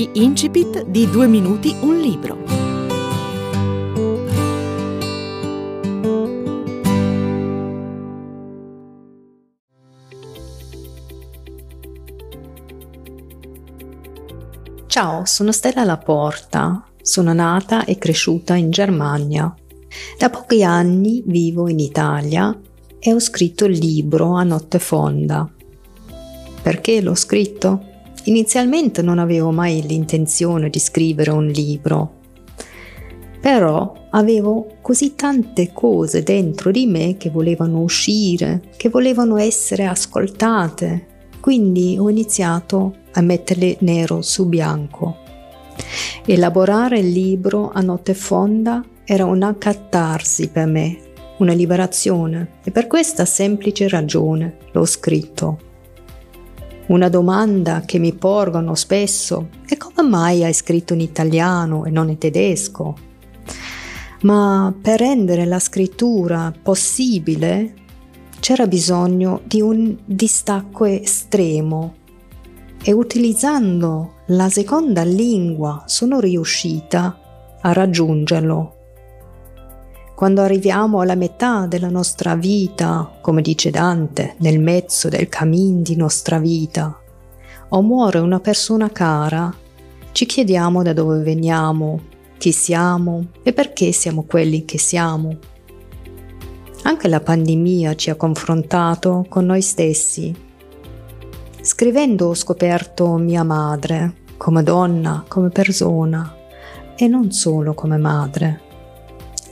Gli incipit di Due minuti un libro. Ciao, sono Stella Laporta. Sono nata e cresciuta in Germania. Da pochi anni vivo in Italia e ho scritto il libro a notte fonda. Perché l'ho scritto? Inizialmente non avevo mai l'intenzione di scrivere un libro, però avevo così tante cose dentro di me che volevano uscire, che volevano essere ascoltate, quindi ho iniziato a metterle nero su bianco. Elaborare il libro a notte fonda era una catarsi per me, una liberazione e per questa semplice ragione l'ho scritto. Una domanda che mi porgono spesso è come mai hai scritto in italiano e non in tedesco? Ma per rendere la scrittura possibile c'era bisogno di un distacco estremo e utilizzando la seconda lingua sono riuscita a raggiungerlo. Quando arriviamo alla metà della nostra vita, come dice Dante, nel mezzo del cammin di nostra vita, o muore una persona cara, ci chiediamo da dove veniamo, chi siamo e perché siamo quelli che siamo. Anche la pandemia ci ha confrontato con noi stessi. Scrivendo ho scoperto mia madre, come donna, come persona, e non solo come madre.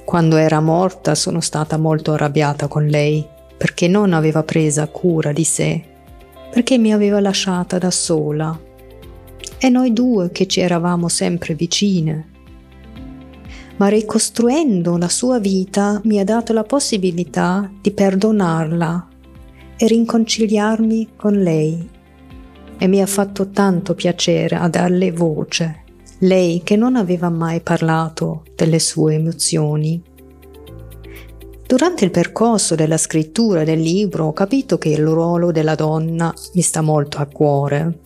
Quando era morta sono stata molto arrabbiata con lei perché non aveva presa cura di sé, perché mi aveva lasciata da sola. E noi due che ci eravamo sempre vicine. Ma ricostruendo la sua vita mi ha dato la possibilità di perdonarla e riconciliarmi con lei. E mi ha fatto tanto piacere a darle voce lei che non aveva mai parlato delle sue emozioni. Durante il percorso della scrittura del libro ho capito che il ruolo della donna mi sta molto a cuore,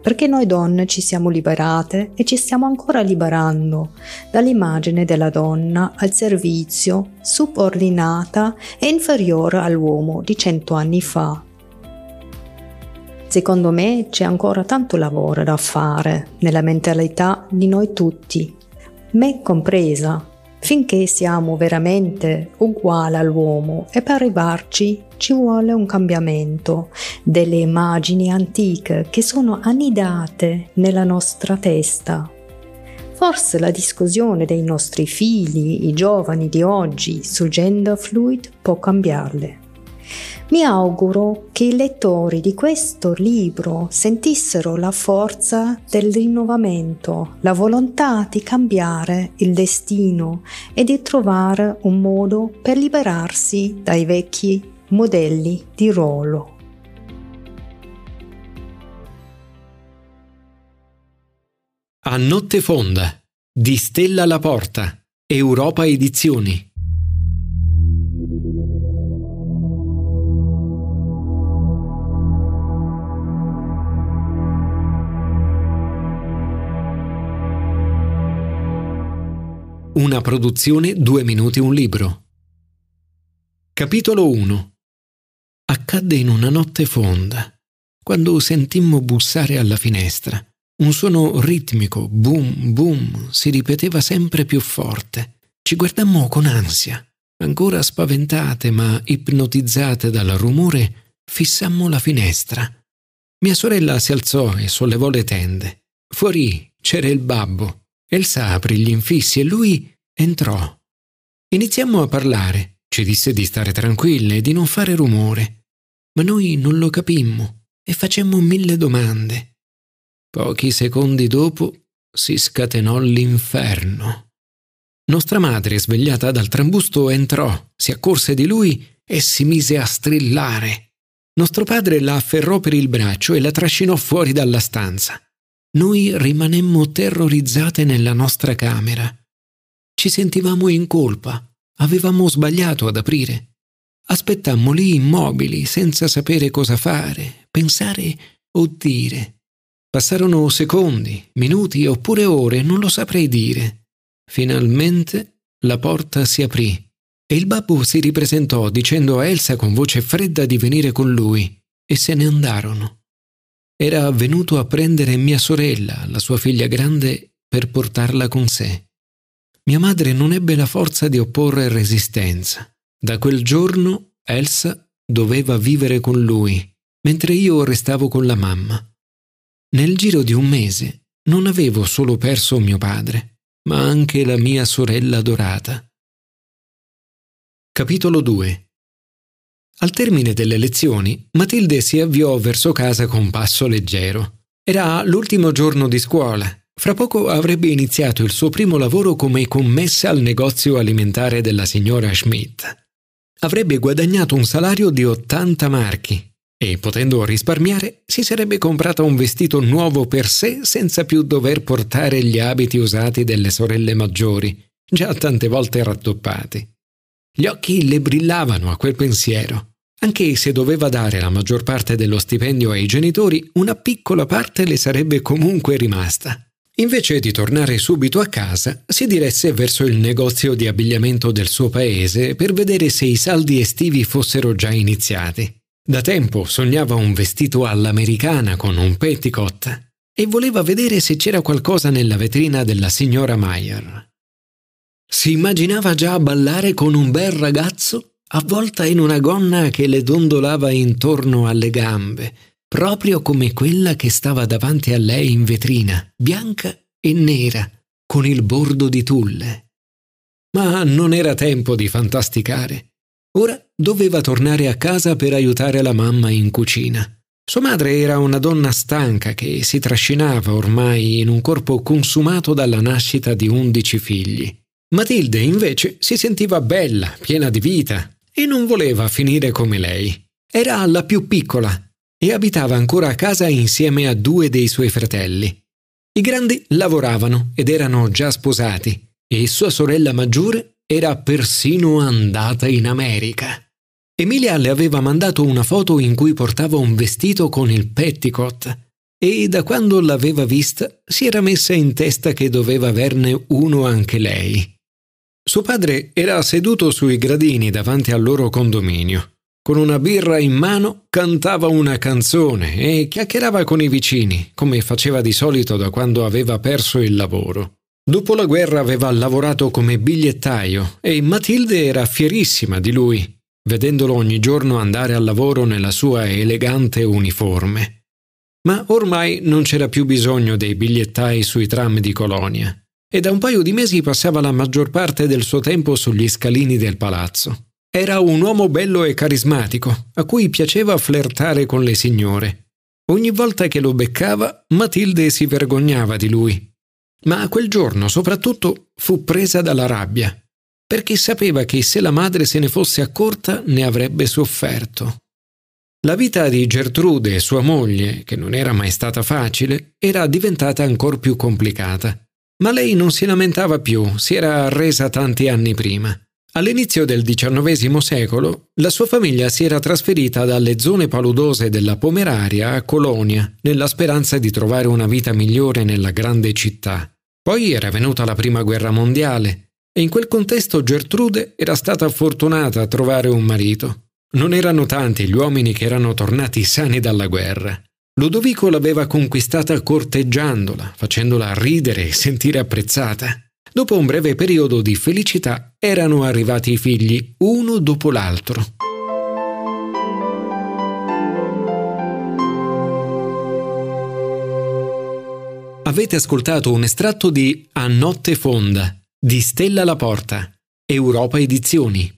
perché noi donne ci siamo liberate e ci stiamo ancora liberando dall'immagine della donna al servizio, subordinata e inferiore all'uomo di cento anni fa Secondo me c'è ancora tanto lavoro da fare nella mentalità di noi tutti, me compresa, finché siamo veramente uguali all'uomo e per arrivarci ci vuole un cambiamento delle immagini antiche che sono annidate nella nostra testa. Forse la discussione dei nostri figli, i giovani di oggi, sul gender fluid può cambiarle. Mi auguro che i lettori di questo libro sentissero la forza del rinnovamento, la volontà di cambiare il destino e di trovare un modo per liberarsi dai vecchi modelli di ruolo. A notte fonda di Stella alla Porta, Europa Edizioni. Una produzione Due minuti un libro. Capitolo 1 Accadde in una notte fonda, quando sentimmo bussare alla finestra. Un suono ritmico, boom, boom, si ripeteva sempre più forte. Ci guardammo con ansia. Ancora spaventate ma ipnotizzate dal rumore, fissammo la finestra. Mia sorella si alzò e sollevò le tende. Fuori c'era il babbo Elsa aprì gli infissi e lui entrò. Iniziammo a parlare. Ci disse di stare tranquille e di non fare rumore. Ma noi non lo capimmo e facemmo mille domande. Pochi secondi dopo si scatenò l'inferno. Nostra madre, svegliata dal trambusto, entrò, si accorse di lui e si mise a strillare. Nostro padre la afferrò per il braccio e la trascinò fuori dalla stanza. Noi rimanemmo terrorizzate nella nostra camera. Ci sentivamo in colpa. Avevamo sbagliato ad aprire. Aspettammo lì immobili, senza sapere cosa fare, pensare o dire. Passarono secondi, minuti oppure ore, non lo saprei dire. Finalmente la porta si aprì e il babbo si ripresentò dicendo a Elsa con voce fredda di venire con lui e se ne andarono. Era venuto a prendere mia sorella, la sua figlia grande, per portarla con sé. Mia madre non ebbe la forza di opporre resistenza. Da quel giorno Elsa doveva vivere con lui, mentre io restavo con la mamma. Nel giro di un mese non avevo solo perso mio padre, ma anche la mia sorella adorata. Capitolo 2 Al termine delle lezioni, Matilde si avviò verso casa con passo leggero. Era l'ultimo giorno di scuola. Fra poco avrebbe iniziato il suo primo lavoro come commessa al negozio alimentare della signora Schmidt. Avrebbe guadagnato un salario di 80 marchi e potendo risparmiare si sarebbe comprata un vestito nuovo per sé senza più dover portare gli abiti usati delle sorelle maggiori, già tante volte rattoppati. Gli occhi le brillavano a quel pensiero. Anche se doveva dare la maggior parte dello stipendio ai genitori, una piccola parte le sarebbe comunque rimasta. Invece di tornare subito a casa, si diresse verso il negozio di abbigliamento del suo paese per vedere se i saldi estivi fossero già iniziati. Da tempo sognava un vestito all'americana con un petticoat e voleva vedere se c'era qualcosa nella vetrina della signora Meyer. Si immaginava già a ballare con un bel ragazzo avvolta in una gonna che le dondolava intorno alle gambe, proprio come quella che stava davanti a lei in vetrina, bianca e nera, con il bordo di tulle. Ma non era tempo di fantasticare. Ora doveva tornare a casa per aiutare la mamma in cucina. Sua madre era una donna stanca che si trascinava ormai in un corpo consumato dalla nascita di undici figli. Matilde invece si sentiva bella, piena di vita e non voleva finire come lei. Era la più piccola e abitava ancora a casa insieme a due dei suoi fratelli. I grandi lavoravano ed erano già sposati e sua sorella maggiore era persino andata in America. Emilia le aveva mandato una foto in cui portava un vestito con il petticoat e da quando l'aveva vista si era messa in testa che doveva averne uno anche lei. Suo padre era seduto sui gradini davanti al loro condominio. Con una birra in mano cantava una canzone e chiacchierava con i vicini, come faceva di solito da quando aveva perso il lavoro. Dopo la guerra aveva lavorato come bigliettaio e Matilde era fierissima di lui, vedendolo ogni giorno andare al lavoro nella sua elegante uniforme. Ma ormai non c'era più bisogno dei bigliettai sui tram di Colonia e da un paio di mesi passava la maggior parte del suo tempo sugli scalini del palazzo. Era un uomo bello e carismatico, a cui piaceva flirtare con le signore. Ogni volta che lo beccava, Matilde si vergognava di lui ma quel giorno soprattutto fu presa dalla rabbia, perché sapeva che se la madre se ne fosse accorta ne avrebbe sofferto. La vita di Gertrude, sua moglie, che non era mai stata facile, era diventata ancora più complicata. Ma lei non si lamentava più, si era arresa tanti anni prima. All'inizio del XIX secolo, la sua famiglia si era trasferita dalle zone paludose della Pomeraria a Colonia, nella speranza di trovare una vita migliore nella grande città. Poi era venuta la Prima Guerra Mondiale e in quel contesto Gertrude era stata fortunata a trovare un marito. Non erano tanti gli uomini che erano tornati sani dalla guerra. Ludovico l'aveva conquistata corteggiandola, facendola ridere e sentire apprezzata. Dopo un breve periodo di felicità erano arrivati i figli, uno dopo l'altro. Avete ascoltato un estratto di A notte fonda di Stella la Porta, Europa Edizioni.